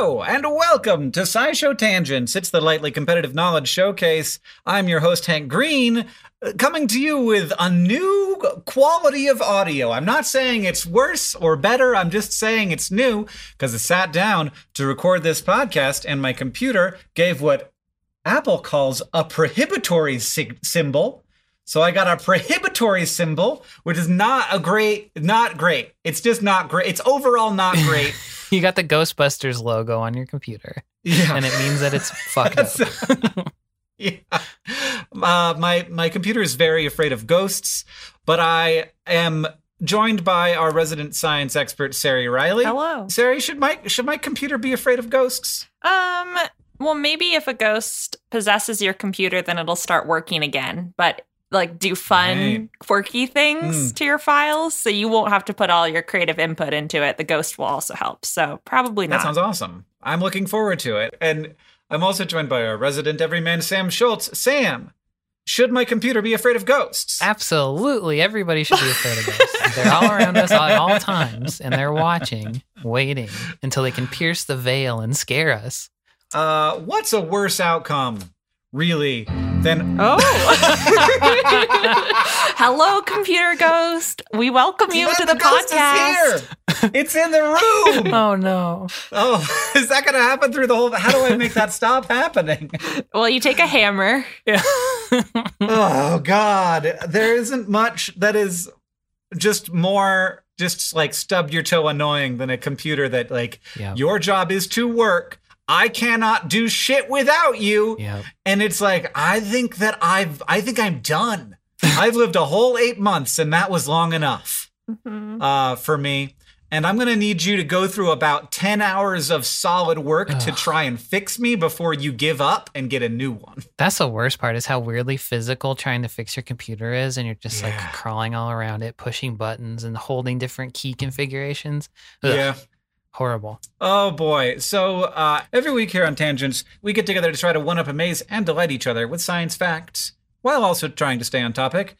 And welcome to SciShow Tangents. It's the lightly competitive knowledge showcase. I'm your host Hank Green, uh, coming to you with a new quality of audio. I'm not saying it's worse or better. I'm just saying it's new because I sat down to record this podcast and my computer gave what Apple calls a prohibitory sig- symbol. So I got a prohibitory symbol, which is not a great, not great. It's just not great. It's overall not great. You got the Ghostbusters logo on your computer, Yeah. and it means that it's fucked up. yeah. Uh, my my computer is very afraid of ghosts, but I am joined by our resident science expert, Ceri Riley. Hello. Ceri, should my should my computer be afraid of ghosts? Um, well, maybe if a ghost possesses your computer, then it'll start working again. But like, do fun, Right. quirky things Mm. to your files, so you won't have to put all your creative input into it. The ghost will also help. So probably not. That sounds awesome. I'm looking forward to it. And I'm also joined by our resident everyman, Sam Schultz. Sam, should my computer be afraid of ghosts? Absolutely, everybody should be afraid of ghosts. They're all around us at all times, and they're watching, waiting until they can pierce the veil and scare us. Uh, what's a worse outcome, really, then Oh. Hello, computer ghost. We welcome you to the, ghost podcast. Is here. It's in the room. Oh no! oh, is that going to happen through the whole? How do I make that stop happening? Well, you take a hammer. oh God, there isn't much that is just more just like stub your toe annoying than a computer that like Yep. your job is to work. I cannot do shit without you. Yep. And it's like, I think that I've, I think I'm done. I've lived a whole eight months and that was long enough Mhm. uh, for me. And I'm going to need you to go through about 10 hours of solid work to try and fix me before you give up and get a new one. That's the worst part is how weirdly physical trying to fix your computer is, and you're just like crawling all around it, pushing buttons and holding different key configurations. Ugh, Yeah. Horrible. Oh boy. So uh, every week here on Tangents, we get together to try to one up, amaze, and delight each other with science facts while also trying to stay on topic.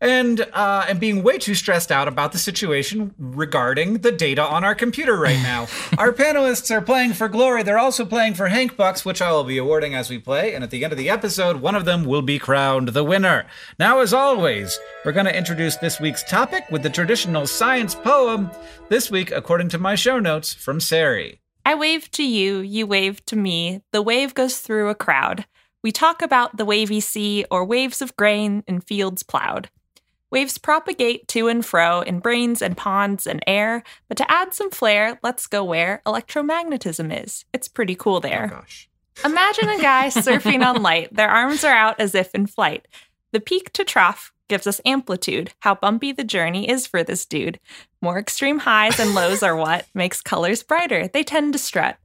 And uh, and being way too stressed out about the situation regarding the data on our computer right now. our panelists are playing for glory. They're also playing for Hank Bucks, which I will be awarding as we play. And at the end of the episode, one of them will be crowned the winner. Now, as always, we're going to introduce this week's topic with the traditional science poem. This week, according to my show notes, from Ceri. I wave to you, you wave to me. The wave goes through a crowd. We talk about the wavy sea or waves of grain in fields plowed. Waves propagate to and fro in brains and ponds and air, but to add some flair, let's go where electromagnetism is. It's pretty cool oh there. Oh, gosh. Imagine a guy surfing on light. Their arms are out as if in flight. The peak to trough gives us amplitude. How bumpy the journey is for this dude. More extreme highs and lows are what makes colors brighter. They tend to strut.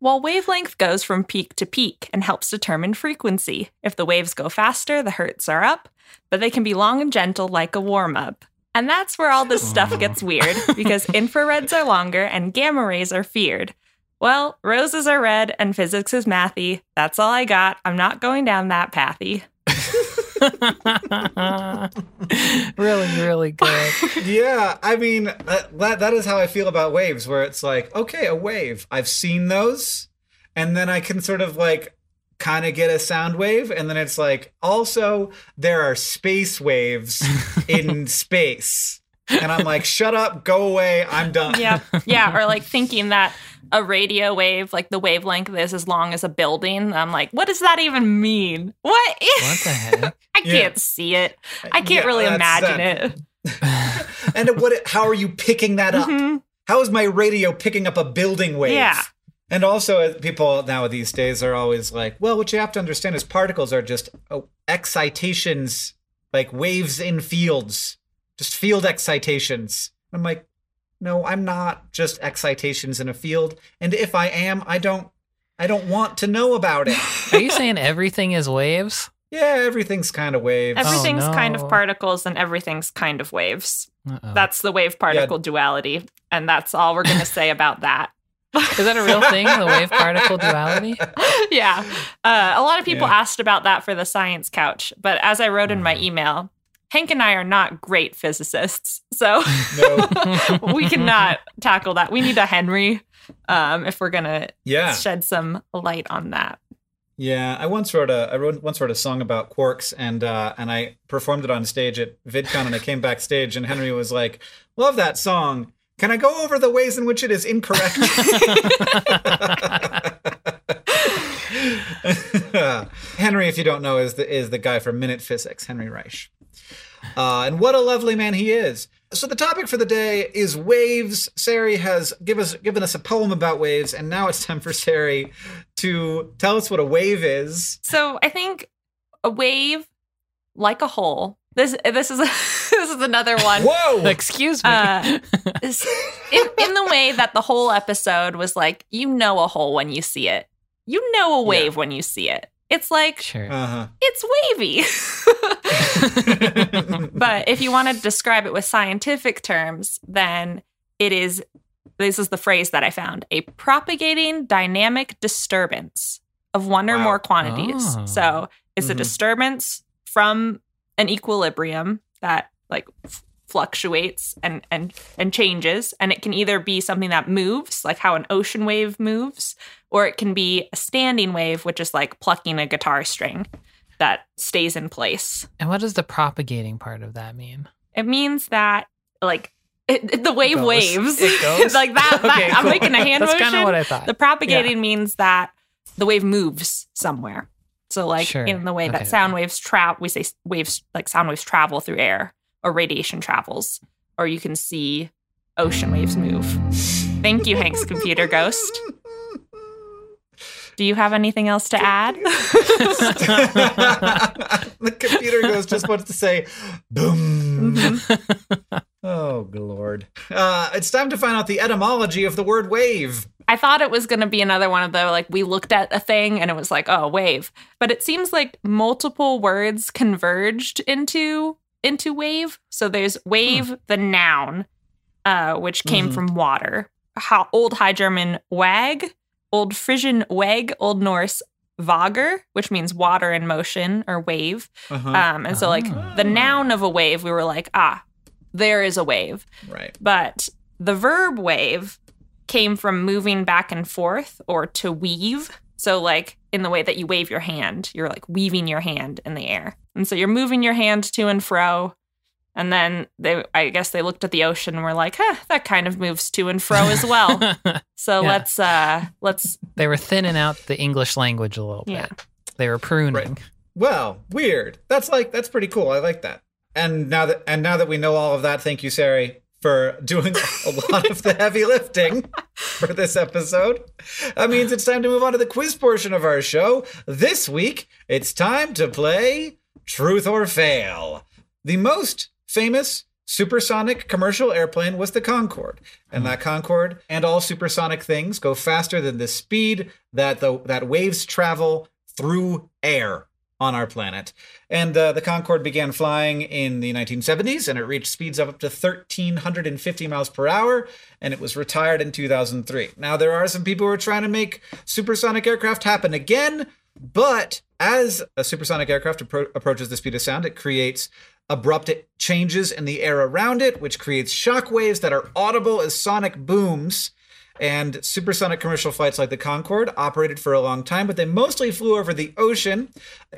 While wavelength goes from peak to peak and helps determine frequency. If the waves go faster, the hertz are up, but they can be long and gentle like a warm up. And that's where all this stuff gets weird because infrareds are longer and gamma rays are feared. Well, roses are red and physics is mathy. That's all I got. I'm not going down that pathy. really, really good. yeah, I mean that, that that is how I feel about waves, where it's like, okay, a wave. I've seen those, and then I can sort of like kind of get a sound wave, and then it's like, also there are space waves in space, and I'm like, shut up, go away, I'm done. Yeah. Yeah. Or like thinking that a radio wave, like the wavelength is as long as a building. I'm like, what does that even mean? What? What the heck? I Yeah. can't see it. I can't Yeah, really imagine that. it. and what? How are you picking that up? Mhm. How is my radio picking up a building wave? Yeah. And also, uh, people now these days are always like, well, what you have to understand is particles are just oh, excitations, like waves in fields, just field excitations. I'm like, no, I'm not just excitations in a field. And if I am, I don't, I don't want to know about it. Are you saying everything is waves? yeah, everything's kind of waves. Everything's kind no. of particles and everything's kind of waves. Uh-oh. That's the wave particle duality. And that's all we're going to say about that. Is that a real thing? The wave particle duality? yeah. Uh, a lot of people Yeah. asked about that for the science couch. But as I wrote in my email, Hank and I are not great physicists. So No. we cannot tackle that. We need a Henry um, if we're going to Yeah. shed some light on that. Yeah, I once wrote a I wrote, once wrote a song about quarks and uh, and I performed it on stage at VidCon and I came backstage and Henry was like, "Love that song. Can I go over the ways in which it is incorrect?" Henry, if you don't know, is the is the guy from MinutePhysics, Henry Reich. Uh, and what a lovely man he is. So the topic for the day is waves. Ceri has give us given us a poem about waves, and now it's time for Ceri to tell us what a wave is. So I think a wave, like a hole. This this is this is another one. Whoa! Excuse me. Uh, in, in the way that the whole episode was like, you know a hole when you see it. You know a wave when you see it. It's like sure. uh-huh. it's wavy. but if you want to describe it with scientific terms, then it is this is the phrase that I found a propagating dynamic disturbance of one or Wow. more quantities. Oh. So it's a Mhm. disturbance from an equilibrium that like f- fluctuates and and and changes and it can either be something that moves like how an ocean wave moves or it can be a standing wave which is like plucking a guitar string that stays in place and what does the propagating part of that mean? it means that like it, it- the wave Goes. waves It goes? like that, that- Okay, i'm cool. making a hand That's motion kind of what I thought. the propagating means that the wave moves somewhere. So, like Sure. in the way that Okay. sound waves travel, we say waves like sound waves travel through air, or radiation travels, or you can see ocean waves move. Thank you, Hank's computer ghost. Do you have anything else to add? the computer goes just wants to say boom. Mhm. Oh, lord. Uh, it's time to find out the etymology of the word wave. I thought it was going to be another one of the like we looked at a thing and it was like oh wave, but it seems like multiple words converged into into wave. So there's wave, the noun, uh, which came Mhm. from water. How, old High German wag, Old Frisian weg, Old Norse Vagar, which means water in motion or wave. Uh-huh. Um, and so, like, Ah. the noun of a wave, we were like, ah, there is a wave. right. But the verb wave came from moving back and forth or to weave. So, like, in the way that you wave your hand, you're like weaving your hand in the air. And so you're moving your hand to and fro. And then they, I guess they looked at the ocean and were like, huh, that kind of moves to and fro as well. So Yeah. let's, uh, let's, they were thinning out the English language a little bit. Yeah. They were pruning. Right. Well, weird. That's like that's pretty cool. I like that. And now that and now that we know all of that, thank you, Ceri, for doing a lot of the heavy lifting for this episode. That means it's time to move on to the quiz portion of our show. This week, it's time to play Truth or Fail. The most famous supersonic commercial airplane was the Concorde. And that Concorde and all supersonic things go faster than the speed that the that waves travel through air on our planet. And uh, the Concorde began flying in the 1970s and it reached speeds of up to 1,350 miles per hour and it was retired in 2003. Now, there are some people who are trying to make supersonic aircraft happen again, but as a supersonic aircraft appro- approaches the speed of sound, it creates abrupt changes in the air around it, which creates shock waves that are audible as sonic booms. And supersonic commercial flights like the Concorde operated for a long time, but they mostly flew over the ocean.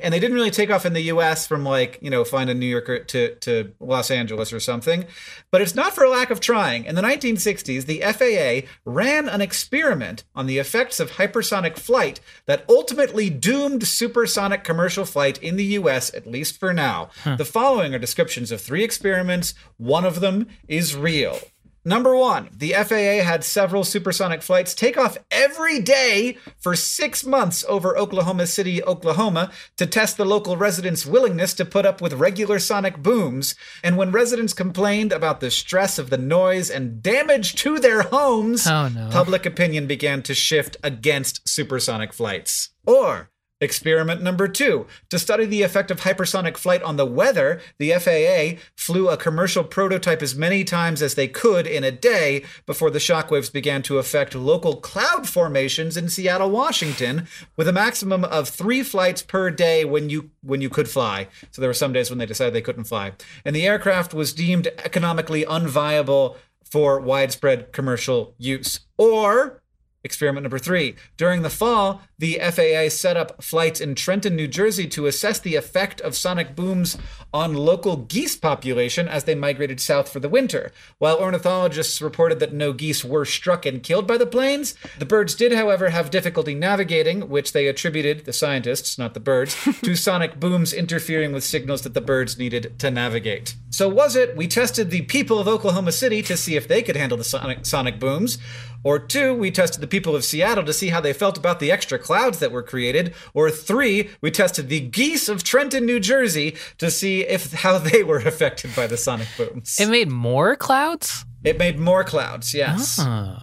And they didn't really take off in the US from like, you know, flying to New York or to, to Los Angeles or something. But it's not for a lack of trying. In the 1960s, the FAA ran an experiment on the effects of hypersonic flight that ultimately doomed supersonic commercial flight in the US, at least for now. The following are descriptions of three experiments. One of them is real. Number one, the FAA had several supersonic flights take off every day for six months over Oklahoma City, Oklahoma, to test the local residents' willingness to put up with regular sonic booms. And when residents complained about the stress of the noise and damage to their homes, Oh, no. public opinion began to shift against supersonic flights. Or, Experiment number two. To study the effect of hypersonic flight on the weather, the FAA flew a commercial prototype as many times as they could in a day before the shockwaves began to affect local cloud formations in Seattle, Washington, with a maximum of three flights per day when you when you could fly. So there were some days when they decided they couldn't fly. And the aircraft was deemed economically unviable for widespread commercial use. Or Experiment number three. During the fall, the FAA set up flights in Trenton, New Jersey to assess the effect of sonic booms on local geese population as they migrated south for the winter. While ornithologists reported that no geese were struck and killed by the planes, the birds did, however, have difficulty navigating, which they attributed, the scientists, not the birds, to sonic booms interfering with signals that the birds needed to navigate. So, was it we tested the people of Oklahoma City to see if they could handle the sonic, sonic booms? Or two, we tested the people of Seattle to see how they felt about the extra clouds that were created. Or three, we tested the geese of Trenton, New Jersey to see if how they were affected by the sonic booms. It made more clouds? It made more clouds, yes. Oh.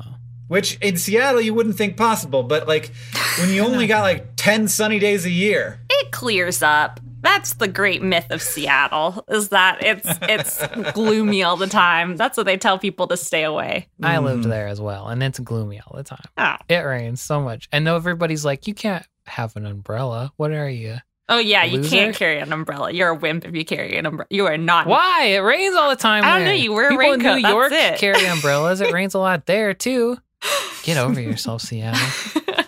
Which in Seattle you wouldn't think possible, but like when you only got like 10 sunny days a year. it clears up. That's the great myth of Seattle is that it's it's gloomy all the time. That's what they tell people to stay away. I lived mm-hmm. there as well, and it's gloomy all the time. Oh. It rains so much. And though everybody's like, you can't have an umbrella. What are you? Oh yeah, you Loser? can't carry an umbrella. You're a wimp if you carry an umbrella. You are not. Why? It rains all the time. I don't know, there. you wear a People raincoat, in New York it. carry umbrellas. It rains a lot there too. Get over yourself, Seattle.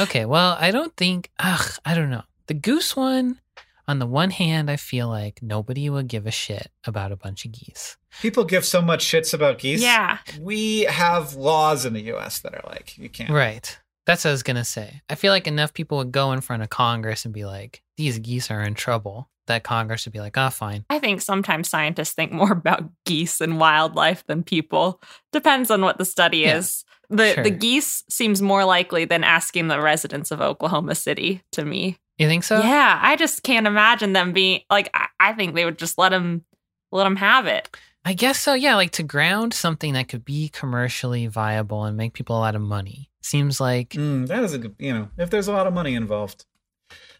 Okay, well, I don't think. Ugh, I don't know. The goose one. On the one hand, I feel like nobody would give a shit about a bunch of geese. People give so much shits about geese. Yeah. We have laws in the US that are like, you can't. Right. That's what I was gonna say. I feel like enough people would go in front of Congress and be like, "These geese are in trouble." That Congress would be like, "Oh, fine." I think sometimes scientists think more about geese and wildlife than people. Depends on what the study Yeah, is. The sure. the geese seems more likely than asking the residents of Oklahoma City to me. You think so? yeah, I just can't imagine them being like. I, I think they would just let them let them have it. I guess so. Yeah, like to ground something that could be commercially viable and make people a lot of money seems like Mm, that is a good, you know, if there's a lot of money involved,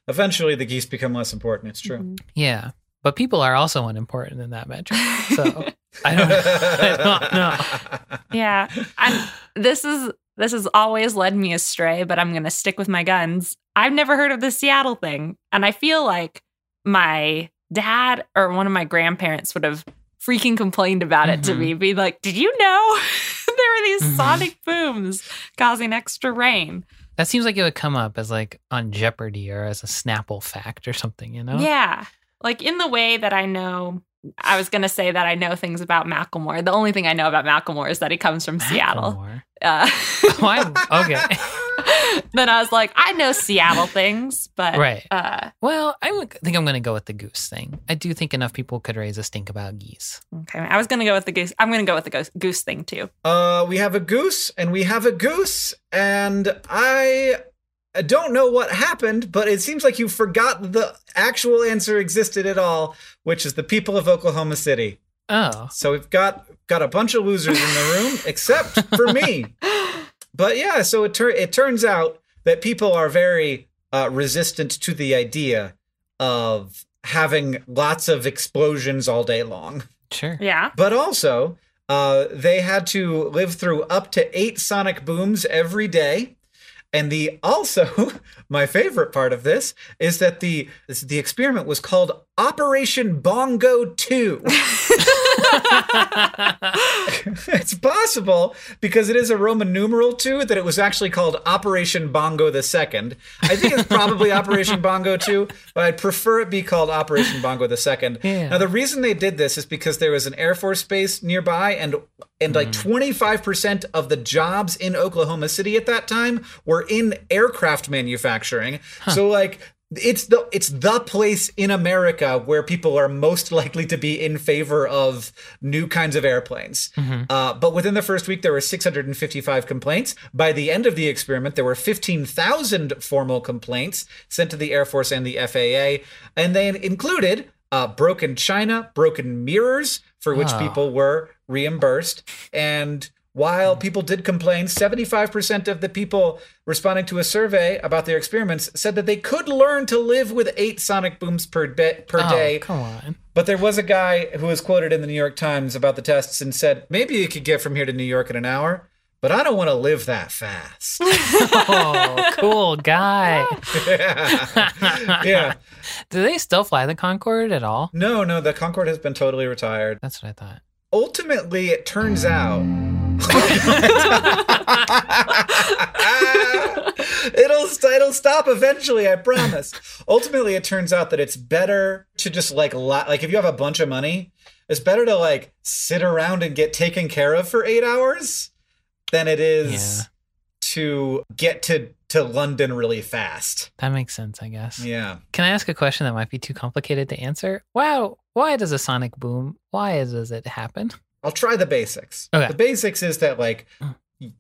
eventually the geese become less important. It's true. Mhm. yeah. But people are also unimportant in that metric. So I don't, I don't know. Yeah, and this is this has always led me astray, but I'm going to stick with my guns. I've never heard of the Seattle thing. And I feel like my dad or one of my grandparents would have freaking complained about it to Mhm. me, be like, Did you know there were these Mhm. sonic booms causing extra rain? That seems like it would come up as like on Jeopardy or as a Snapple fact or something, you know? Yeah. Like in the way that I know, I was going to say that I know things about Macklemore. The only thing I know about Macklemore is that he comes from Seattle. Macklemore. Uh, Why? Okay. then I was like, I know Seattle things, but Right. uh, Well, I think I'm going to go with the goose thing. I do think enough people could raise a stink about geese. okay. I was gonna go with the goose. I'm gonna go with the goose, goose thing too. Uh, we have a goose, and we have a goose, and I don't know what happened, but it seems like you forgot the actual answer existed at all, which is the people of Oklahoma City. Oh. So we've got got a bunch of losers in the room, except for me. But yeah, so it tur- it turns out that people are very uh, resistant to the idea of having lots of explosions all day long. Sure. Yeah. But also, uh, they had to live through up to eight sonic booms every day. And the also my favorite part of this is that the this- the experiment was called Operation Bongo 2. it's possible because it is a Roman numeral 2 that it was actually called Operation Bongo the Second. I think it's probably Operation Bongo 2, but I'd prefer it be called Operation Bongo the Second. Yeah. Now the reason they did this is because there was an Air Force base nearby and and like hmm. 25% of the jobs in Oklahoma City at that time were in aircraft manufacturing. So like it's the it's the place in America where people are most likely to be in favor of new kinds of airplanes. Uh, but within the first week, there were 655 complaints. By the end of the experiment, there were 15,000 formal complaints sent to the Air Force and the FAA, and they included uh, broken china, broken mirrors, for which Ah. people were reimbursed, and while people did complain, 75% of the people responding to a survey about their experiments said that they could learn to live with eight sonic booms per, be- per Oh, day. come on. But there was a guy who was quoted in the New York Times about the tests and said, maybe you could get from here to New York in an hour, but I don't want to live that fast. Oh, cool guy. yeah. yeah. Do they still fly the Concorde at all? No, no, the Concorde has been totally retired. That's what I thought. Ultimately, it turns out. it'll it'll stop eventually, I promise. Ultimately, it turns out that it's better to just like like if you have a bunch of money, it's better to like sit around and get taken care of for 8 hours than it is Yeah. to get to to London really fast. That makes sense, I guess. Yeah. Can I ask a question that might be too complicated to answer? Wow, why does a sonic boom? Why does it happen? I'll try the basics. Okay. The basics is that like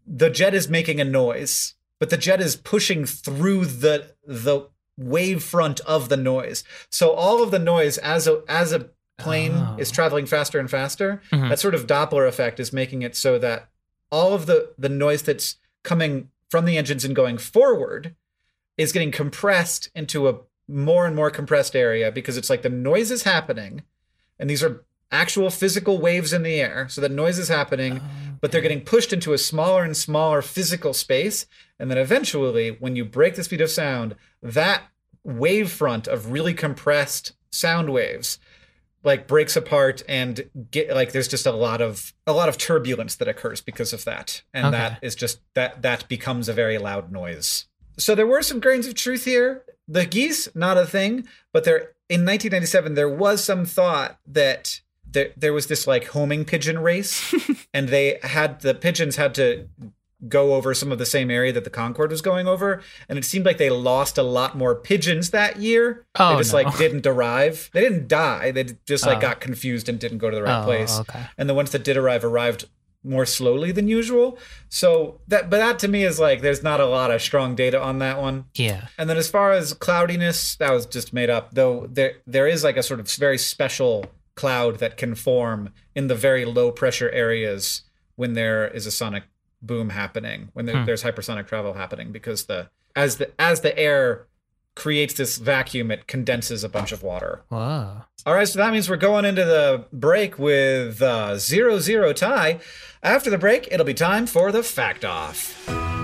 the jet is making a noise, but the jet is pushing through the the wave front of the noise. So all of the noise as a as a plane Oh. is traveling faster and faster, Mhm. that sort of Doppler effect is making it so that all of the the noise that's coming from the engines and going forward is getting compressed into a more and more compressed area because it's like the noise is happening and these are actual physical waves in the air so that noise is happening but they're getting pushed into a smaller and smaller physical space and then eventually when you break the speed of sound that wave front of really compressed sound waves like breaks apart and get like there's just a lot of a lot of turbulence that occurs because of that and Okay. that is just that that becomes a very loud noise so there were some grains of truth here the geese not a thing but there in 1997 there was some thought that there, there was this like homing pigeon race and they had the pigeons had to go over some of the same area that the Concorde was going over, and it seemed like they lost a lot more pigeons that year. Oh, they just no. like didn't arrive. They didn't die. They just like Oh. got confused and didn't go to the right Oh, place. okay. And the ones that did arrive arrived more slowly than usual. So that, but that to me is like there's not a lot of strong data on that one. Yeah. And then as far as cloudiness, that was just made up. Though there there is like a sort of very special cloud that can form in the very low pressure areas when there is a sonic boom happening, when there, Hmm. there's hypersonic travel happening, because the as the as the air creates this vacuum, it condenses a bunch of water. Whoa. All right, so that means we're going into the break with uh, zero zero tie. After the break, it'll be time for the fact off.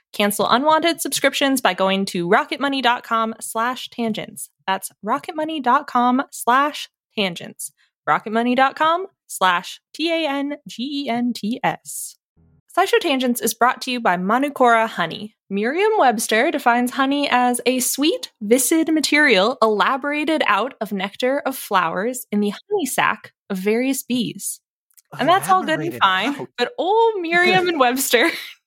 Cancel unwanted subscriptions by going to rocketmoney.com slash tangents. That's rocketmoney.com slash tangents. rocketmoney.com slash T-A-N-G-E-N-T-S. SciShow Tangents is brought to you by Manukora Honey. Merriam-Webster defines honey as a sweet, viscid material elaborated out of nectar of flowers in the honey sac of various bees. And that's all good and fine. out. But old Merriam and Webster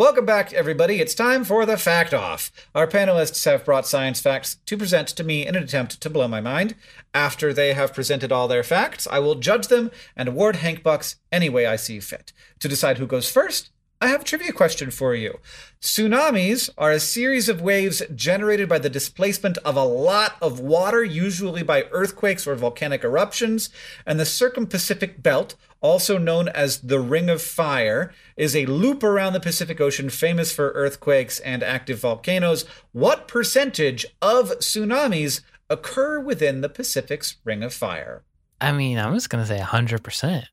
Welcome back, everybody. It's time for the Fact Off. Our panelists have brought science facts to present to me in an attempt to blow my mind. After they have presented all their facts, I will judge them and award Hank Bucks any way I see fit. To decide who goes first, I have a trivia question for you. Tsunamis are a series of waves generated by the displacement of a lot of water, usually by earthquakes or volcanic eruptions, and the circum-Pacific belt, also known as the Ring of Fire, is a loop around the Pacific Ocean famous for earthquakes and active volcanoes. What percentage of tsunamis occur within the Pacific's Ring of Fire? I mean, I'm just gonna say 100. percent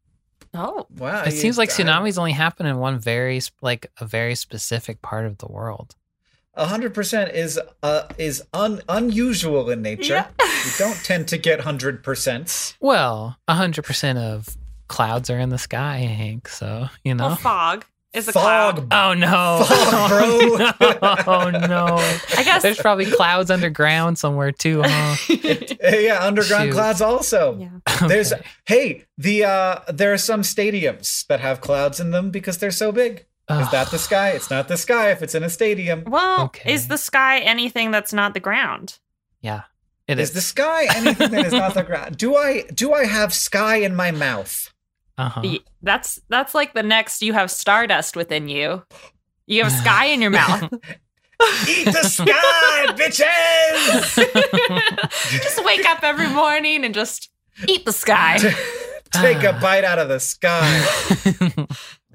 Oh, Wow. It seems like tsunamis only happen in one very like a very specific part of the world. A hundred percent is uh is un, unusual in nature. We don't tend to get hundred percent. Well, 100 percent of clouds are in the sky, Hank. So you know. Well, fog is a Fog. cloud. Oh no! Fog, bro. Oh no! I guess There's probably clouds underground somewhere too, huh? yeah, underground Shoot. clouds also. yeah. There's Okay. hey the uh there are some stadiums that have clouds in them because they're so big. Is that the sky? It's not the sky if it's in a stadium. Well, Okay. is the sky anything that's not the ground? Yeah, it Is is. the sky anything that is not the ground? Do I do I have sky in my mouth? Uh huh. That's that's like the next you have stardust within you. You have sky in your mouth. Eat the sky, bitches! just wake up every morning and just eat the sky. Take a bite out of the sky.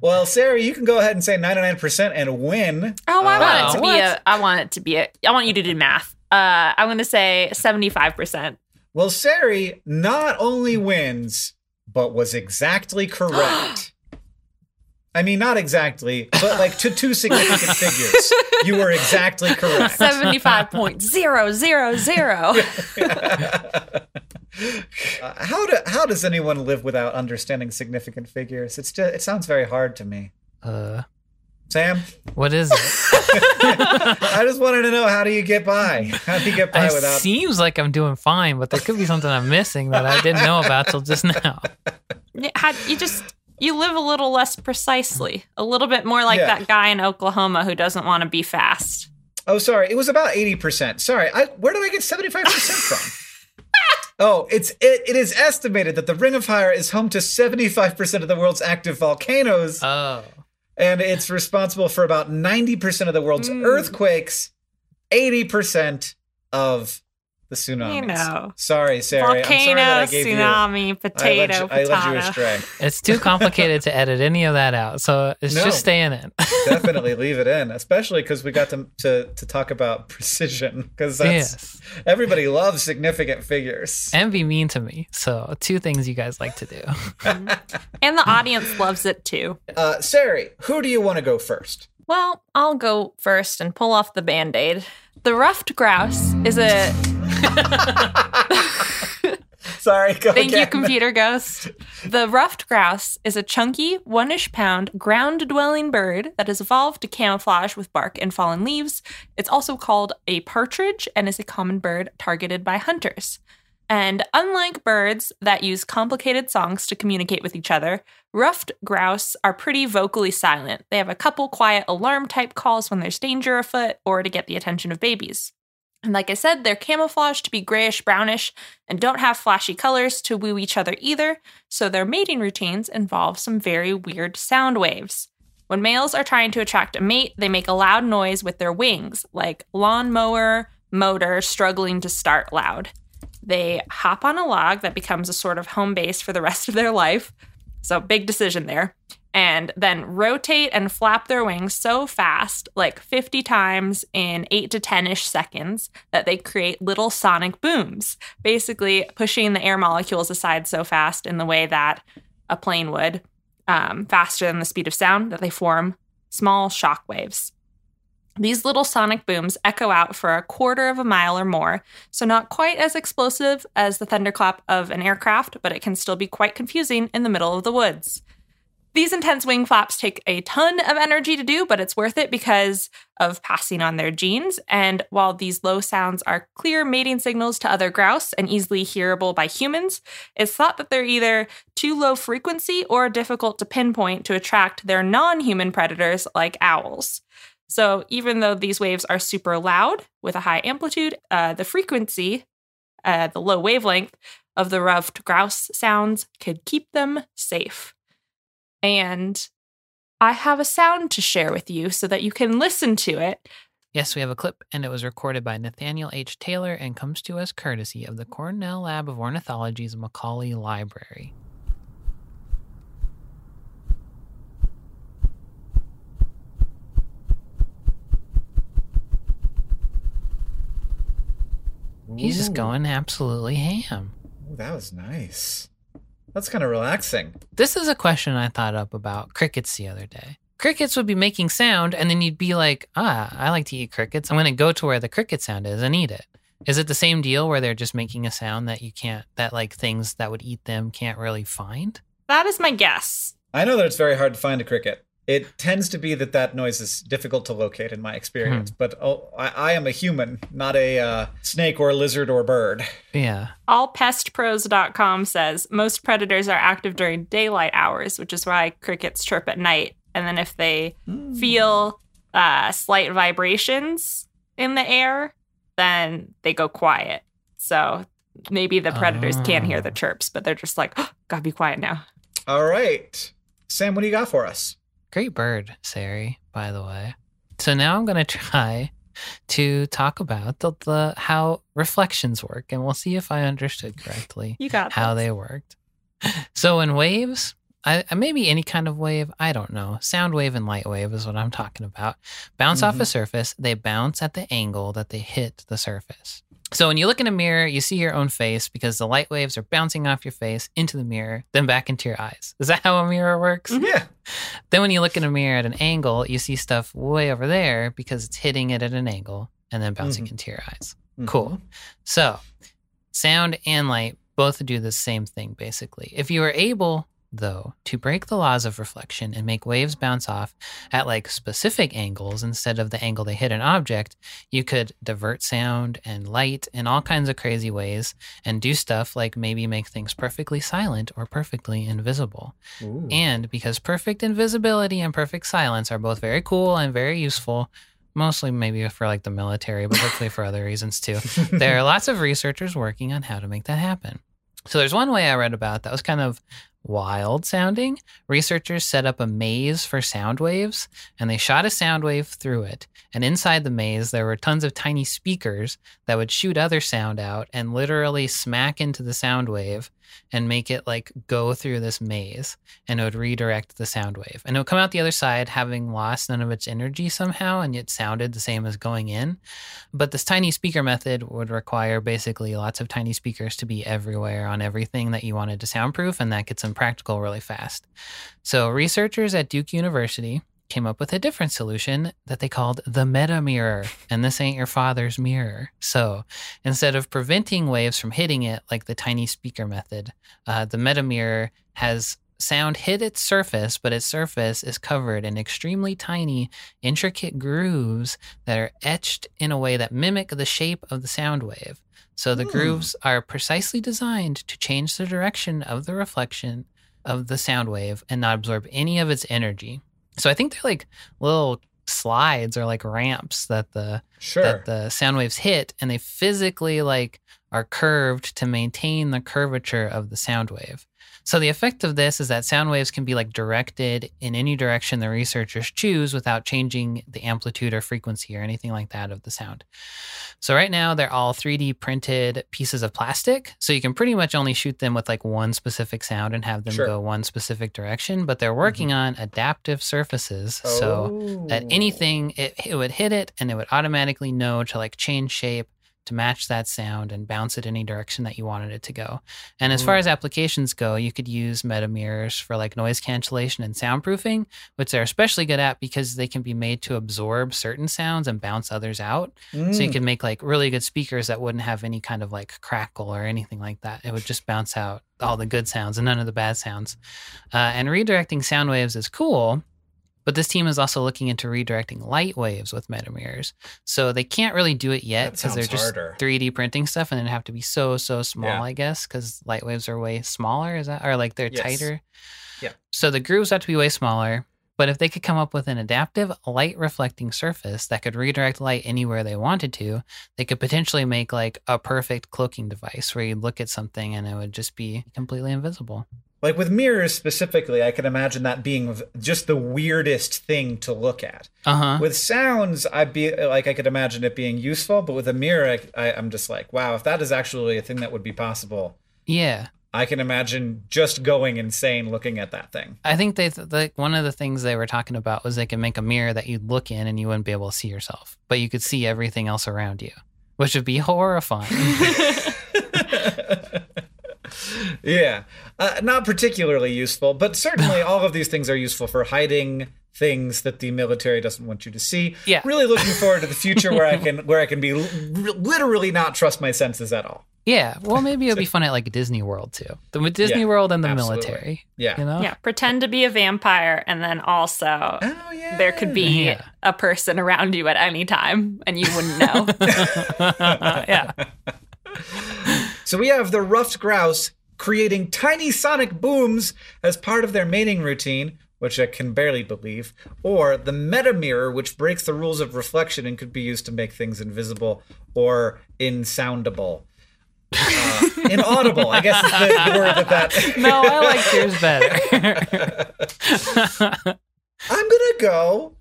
Well, Sarah, you can go ahead and say 99% and win. Oh, I Uh, want it to be what? a. I want it to be a. I want you to do math. Uh, I'm going to say 75 percent. Well, Ceri not only wins, but was exactly correct. I mean, not exactly, but like to two significant figures. You were exactly correct. Seventy-five point zero zero zero. Uh, how do how does anyone live without understanding significant figures? It's just, it sounds very hard to me. uh, Sam, what is it? I just wanted to know how do you get by? How do you get by without It without? seems like I'm doing fine, but there could be something I'm missing that I didn't know about till just now. You just you live a little less precisely, a little bit more like Yeah. that guy in Oklahoma who doesn't want to be fast. Oh, sorry, it was about eighty percent. Sorry, I, where did I get seventy five percent from? Oh, it's it, it is estimated that the Ring of Fire is home to 75% of the world's active volcanoes, Oh, and it's responsible for about 90% of the world's Mm. earthquakes, 80% of the tsunamis. You know. Sorry, Sarah. I'm sorry Volcano, that I gave tsunami, you. I potato, led you, I led you potato. astray. it's too complicated to edit any of that out, so it's No. just staying in. Definitely leave it in, especially because we got to, to to talk about precision because that's yes, everybody loves significant figures. and be mean to me. So two things you guys like to do. And the audience loves it too. Uh, Ceri, who do you want to go first? Well, I'll go first and pull off the band aid. The ruffed grouse is a. Sorry, go Thank you, computer ghost. The ruffed grouse is a chunky, one ish pound, ground dwelling bird that has evolved to camouflage with bark and fallen leaves. It's also called a partridge and is a common bird targeted by hunters. And unlike birds that use complicated songs to communicate with each other, ruffed grouse are pretty vocally silent. They have a couple quiet alarm type calls when there's danger afoot or to get the attention of babies. And like I said, they're camouflaged to be grayish brownish and don't have flashy colors to woo each other either, so their mating routines involve some very weird sound waves. When males are trying to attract a mate, they make a loud noise with their wings, like lawnmower motor struggling to start loud. They hop on a log that becomes a sort of home base for the rest of their life. So, big decision there. And then rotate and flap their wings so fast, like 50 times in 8 to 10 ish seconds, that they create little sonic booms, basically pushing the air molecules aside so fast in the way that a plane would, um, faster than the speed of sound, that they form small shock waves. These little sonic booms echo out for a quarter of a mile or more, so not quite as explosive as the thunderclap of an aircraft, but it can still be quite confusing in the middle of the woods. These intense wing flaps take a ton of energy to do, but it's worth it because of passing on their genes. And while these low sounds are clear mating signals to other grouse and easily hearable by humans, it's thought that they're either too low frequency or difficult to pinpoint to attract their non human predators like owls. So even though these waves are super loud with a high amplitude, uh, the frequency, uh, the low wavelength of the ruffed grouse sounds could keep them safe. And I have a sound to share with you so that you can listen to it. Yes, we have a clip, and it was recorded by Nathaniel H. Taylor and comes to us courtesy of the Cornell Lab of Ornithology's Macaulay Library. He's just going absolutely ham. Ooh, that was nice. That's kind of relaxing. This is a question I thought up about crickets the other day. Crickets would be making sound, and then you'd be like, ah, I like to eat crickets. I'm going to go to where the cricket sound is and eat it. Is it the same deal where they're just making a sound that you can't, that like things that would eat them can't really find? That is my guess. I know that it's very hard to find a cricket. It tends to be that that noise is difficult to locate in my experience, but oh, I, I am a human, not a uh, snake or a lizard or bird. Yeah. Allpestpros.com says most predators are active during daylight hours, which is why crickets chirp at night. And then if they feel uh, slight vibrations in the air, then they go quiet. So maybe the predators can't hear the Oh. chirps, but they're just like, oh, gotta be quiet now. All right. Sam, what do you got for us? Great bird, Ceri, by the way. So now I'm going to try to talk about the, the how reflections work, and we'll see if I understood correctly You got how this. they worked. So in waves, I, maybe any kind of wave, I don't know. Sound wave and light wave is what I'm talking about. Bounce off mm-hmm. a surface, they bounce at the angle that they hit the surface. So when you look in a mirror, you see your own face because the light waves are bouncing off your face into the mirror, then back into your eyes. Is that how a mirror works? Yeah. Then when you look in a mirror at an angle, you see stuff way over there because it's hitting it at an angle and then bouncing Mhm. into your eyes. Mhm. Cool. So, sound and light both do the same thing basically. If you are able though to break the laws of reflection and make waves bounce off at like specific angles instead of the angle they hit an object, you could divert sound and light in all kinds of crazy ways and do stuff like maybe make things perfectly silent or perfectly invisible. Ooh. And because perfect invisibility and perfect silence are both very cool and very useful, mostly maybe for like the military, but hopefully for other reasons too, there are lots of researchers working on how to make that happen. So there's one way I read about that was kind of wild sounding. Researchers set up a maze for sound waves and they shot a sound wave through it. And inside the maze, there were tons of tiny speakers that would shoot other sound out and literally smack into the sound wave and make it like go through this maze and it would redirect the sound wave. And it would come out the other side having lost none of its energy somehow and yet sounded the same as going in. But this tiny speaker method would require basically lots of tiny speakers to be everywhere on everything that you wanted to soundproof, and that gets impractical really fast. So, researchers at Duke University came up with a different solution that they called the meta mirror. And this ain't your father's mirror. So, instead of preventing waves from hitting it like the tiny speaker method, uh, the meta mirror has sound hit its surface, but its surface is covered in extremely tiny, intricate grooves that are etched in a way that mimic the shape of the sound wave. So the Hmm. grooves are precisely designed to change the direction of the reflection of the sound wave and not absorb any of its energy. So I think they're like little slides or like ramps that the Sure. that the sound waves hit and they physically like are curved to maintain the curvature of the sound wave. So the effect of this is that sound waves can be like directed in any direction the researchers choose without changing the amplitude or frequency or anything like that of the sound. So right now they're all 3D printed pieces of plastic, so you can pretty much only shoot them with like one specific sound and have them Sure. go one specific direction, but they're mm-hmm. working on adaptive surfaces. So that Oh. anything it, it would hit it and it would automatically know to like change shape to match that sound and bounce it any direction that you wanted it to go. And as far as applications go, you could use meta mirrors for like noise cancellation and soundproofing, which they're especially good at because they can be made to absorb certain sounds and bounce others out. So you Mm. can make like really good speakers that wouldn't have any kind of like crackle or anything like that. It would just bounce out all the good sounds and none of the bad sounds. Uh, and redirecting sound waves is cool, but this team is also looking into redirecting light waves with metamirrors. So they can't really do it yet because they're just harder. 3D printing stuff and it'd have to be so, so small, Yeah. I guess, because light waves are way smaller. Is that, or like they're Yes. tighter? Yeah. So the grooves have to be way smaller. But if they could come up with an adaptive light reflecting surface that could redirect light anywhere they wanted to, they could potentially make like a perfect cloaking device where you'd look at something and it would just be completely invisible. Like with mirrors specifically, I can imagine that being just the weirdest thing to look at. Uh huh. With sounds, I'd be like, I could imagine it being useful, but with a mirror, I, I, I'm just like, wow, if that is actually a thing that would be possible, Yeah. I can imagine just going insane looking at that thing. I think they th- like one of the things they were talking about was they could make a mirror that you'd look in and you wouldn't be able to see yourself, but you could see everything else around you, which would be horrifying. yeah, uh, not particularly useful, but certainly all of these things are useful for hiding things that the military doesn't want you to see. Yeah. really looking forward to the future where I can where I can be l- literally not trust my senses at all. yeah. Well, maybe it'd be fun at like Disney World too. The Disney Yeah, World and the absolutely. military. Yeah. You know? Yeah, pretend to be a vampire, and then also Oh yeah. there could be Yeah. a person around you at any time, and you wouldn't know. yeah. So we have the ruffed grouse creating tiny sonic booms as part of their mating routine. which I can barely believe, or the meta mirror, which breaks the rules of reflection and could be used to make things invisible or insoundable. Uh, inaudible, I guess is the, word that that. No, I like yours better. I'm gonna go.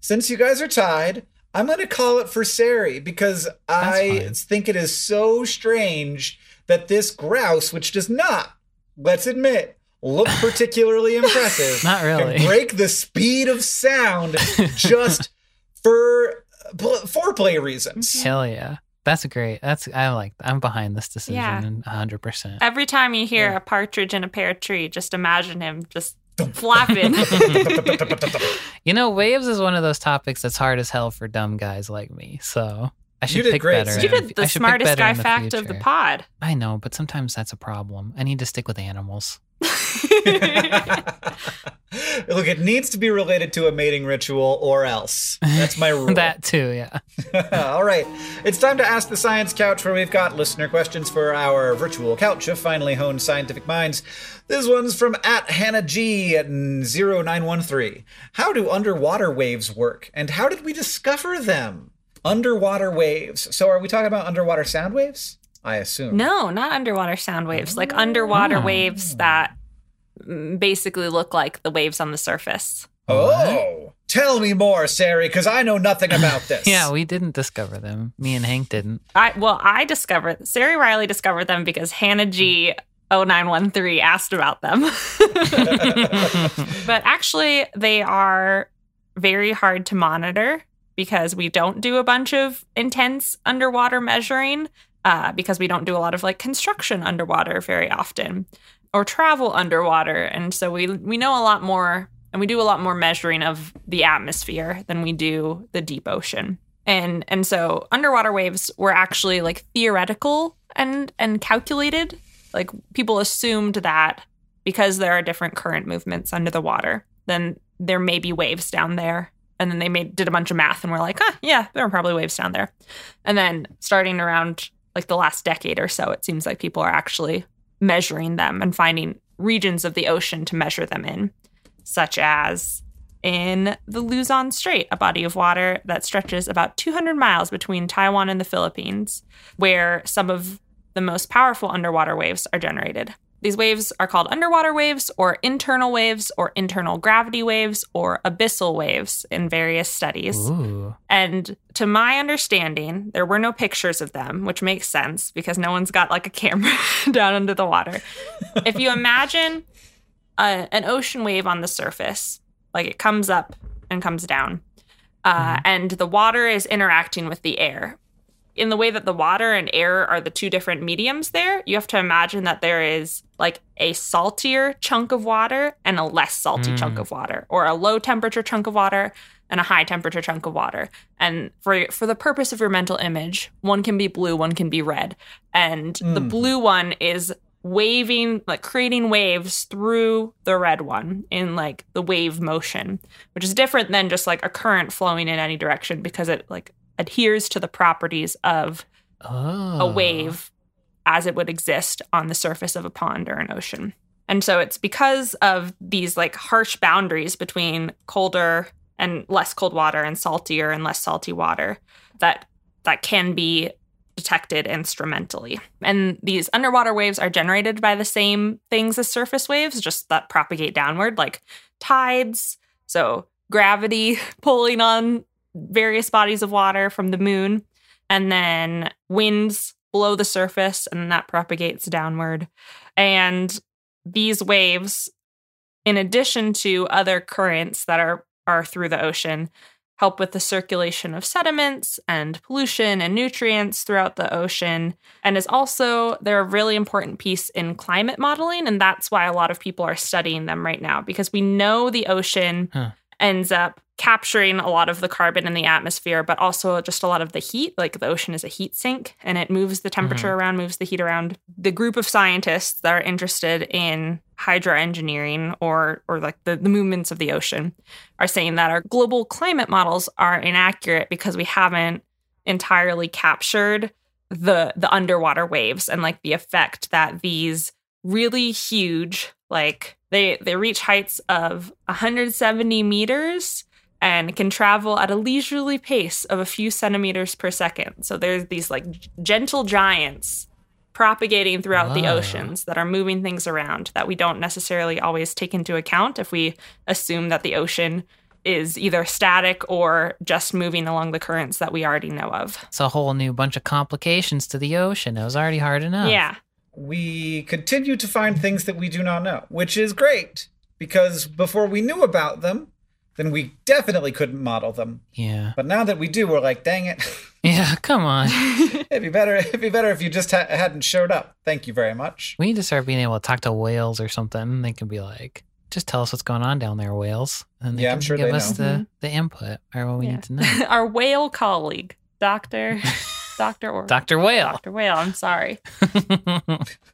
Since you guys are tied, I'm gonna call it for Ceri because I fine. think it is so strange that this grouse, which does not, let's admit, look particularly impressive, Not really. can break the speed of sound just for uh, pl- foreplay reasons. Mm-hmm. Hell yeah. That's great. That's I like. I'm behind this decision Yeah. 100. percent Every time you hear a partridge in a pear tree, just imagine him just flapping. You know, waves is one of those topics that's hard as hell for dumb guys like me. So I should did pick great, better. Sam. you did the I should pick smartest guy in the fact of the pod. I know, but sometimes that's a problem. I need to stick with animals. Look, it needs to be related to a mating ritual or else. That's my rule. that too, yeah. All right. It's time to ask the science couch where we've got listener questions for our virtual couch of finely honed scientific minds. This one's from at Hannah G at 0913. How do underwater waves work and how did we discover them? Underwater waves. So are we talking about underwater sound waves? I assume. no, not underwater sound waves, like underwater Oh. waves that mm, basically look like the waves on the surface. Oh. Tell me more, Ceri, because I know nothing about this. Yeah, we didn't discover them. Me and Hank didn't. I well, I discovered Ceri Riley discovered them because Hannah G 0913 asked about them. but actually, they are very hard to monitor because we don't do a bunch of intense underwater measuring uh, because we don't do a lot of like construction underwater very often or travel underwater, and so we we know a lot more and we do a lot more measuring of the atmosphere than we do the deep ocean. And and so underwater waves were actually like theoretical and and calculated. Like people assumed that because there are different current movements under the water, then there may be waves down there. And then they made did a bunch of math and were like, huh, yeah, there are probably waves down there. And then starting around like the last decade or so, it seems like people are actually measuring them and finding regions of the ocean to measure them in, such as in the Luzon Strait, a body of water that stretches about 200 miles between Taiwan and the Philippines, where some of the most powerful underwater waves are generated. These waves are called underwater waves, or internal waves, or internal gravity waves, or abyssal waves in various studies. Ooh. And to my understanding, there were no pictures of them, which makes sense because no one's got like a camera down under the water. if you imagine a, an ocean wave on the surface, like it comes up and comes down, uh, and the water is interacting with the air. In the way that the water and air are the two different mediums there, you have to imagine that there is like a saltier chunk of water and a less salty Mm. chunk of water, or a low temperature chunk of water and a high temperature chunk of water. And for for the purpose of your mental image, one can be blue, one can be red. And the Mm. blue one is waving like creating waves through the red one in like the wave motion, which is different than just like a current flowing in any direction because it like adheres to the properties of Oh. a ah. wave as it would exist on the surface of a pond or an ocean. And so it's because of these like harsh boundaries between colder and less cold water and saltier and less salty water that that can be detected instrumentally. And these underwater waves are generated by the same things as surface waves, just that propagate downward, like tides, so gravity pulling on various bodies of water from the moon, and then winds below the surface, and then that propagates downward. And these waves, in addition to other currents that are, are through the ocean, help with the circulation of sediments and pollution and nutrients throughout the ocean and is also they're a really important piece in climate modeling and that's why a lot of people are studying them right now because we know the ocean Huh. ends up capturing a lot of the carbon in the atmosphere but also just a lot of the heat. Like the ocean is a heat sink and it moves the temperature mm-hmm. around moves the heat around. The group of scientists that are interested in hydroengineering or or like the, the movements of the ocean are saying that our global climate models are inaccurate because we haven't entirely captured the the underwater waves and like the effect that these really huge Like they they reach heights of 170 meters and can travel at a leisurely pace of a few centimeters per second. So there's these like gentle giants propagating throughout the oceans that are moving things around that we don't necessarily always take into account if we assume that the ocean is either static or just moving along the currents that we already know of. It's a whole new bunch of complications to the ocean. It was already hard enough. Yeah. we continue to find things that we do not know, which is great because before we knew about them, then we definitely couldn't model them. Yeah. But now that we do, we're like, dang it. Yeah, come on. it'd be better. It'd be better if you just ha- hadn't showed up. Thank you very much. We need to start being able to talk to whales or something. They can be like, just tell us what's going on down there, whales. And they Yeah, can I'm sure give they us know. the, mm-hmm. the input or what we Yeah. need to know. Our whale colleague, Dr. Dr. Or Dr. Whale. Dr. Whale, I'm sorry.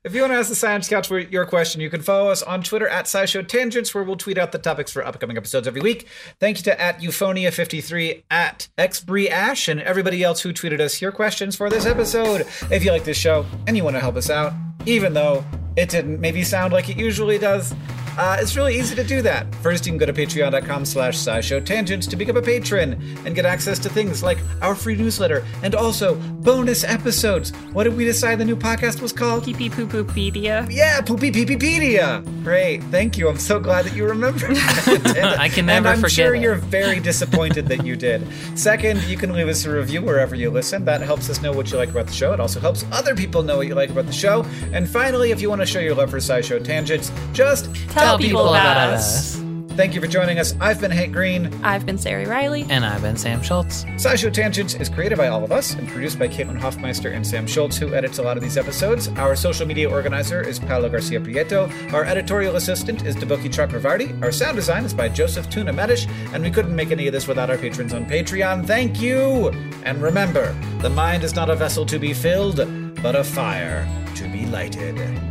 If you want to ask the Science Couch for your question, you can follow us on Twitter at SciShow Tangents, where we'll tweet out the topics for upcoming episodes every week. Thank you to at Euphonia53, at XBreAsh, and everybody else who tweeted us your questions for this episode. If you like this show and you want to help us out, even though it didn't maybe sound like it usually does, uh, it's really easy to do that. First, you can go to patreon.com slash scishow tangents to become a patron and get access to things like our free newsletter and also bonus episodes. What did we decide the new podcast was called? Pee pee poo poopedia. Yeah, Poopy Peepepedia. Great, thank you. I'm so glad that you remembered. that. I can never and I'm forget sure it. you're very disappointed that you did. Second, you can leave us a review wherever you listen. That helps us know what you like about the show. It also helps other people know what you like about the show. And finally, if you want to show your love for SciShow Tangents, just Tell people about us. Thank you for joining us. I've been Hank Green. I've been Ceri Riley. And I've been Sam Schultz. SciShow Tangents is created by all of us and produced by Caitlin Hoffmeister and Sam Schultz, who edits a lot of these episodes. Our social media organizer is Paolo Garcia Prieto. Our editorial assistant is Deboki Chakravarti. Our sound design is by Joseph Tuna Medina. And we couldn't make any of this without our patrons on Patreon. Thank you! And remember, the mind is not a vessel to be filled, but a fire to be lighted.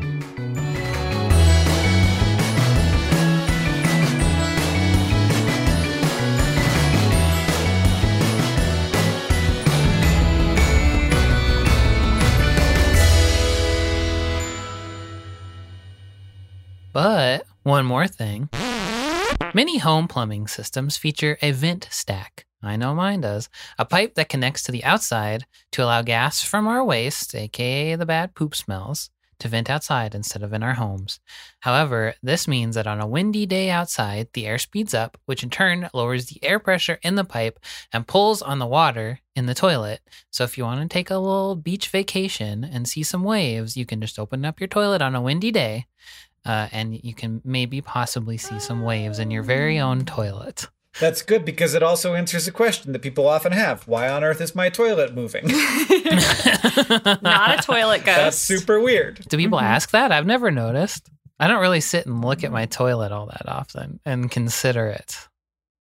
But one more thing. Many home plumbing systems feature a vent stack. I know mine does. A pipe that connects to the outside to allow gas from our waste, aka the bad poop smells, to vent outside instead of in our homes. However, this means that on a windy day outside, the air speeds up, which in turn lowers the air pressure in the pipe and pulls on the water in the toilet. So if you want to take a little beach vacation and see some waves, you can just open up your toilet on a windy day uh, and you can maybe possibly see some waves in your very own toilet. That's good because it also answers a question that people often have Why on earth is my toilet moving? Not a toilet ghost. That's super weird. Do people ask that? I've never noticed. I don't really sit and look at my toilet all that often and consider it.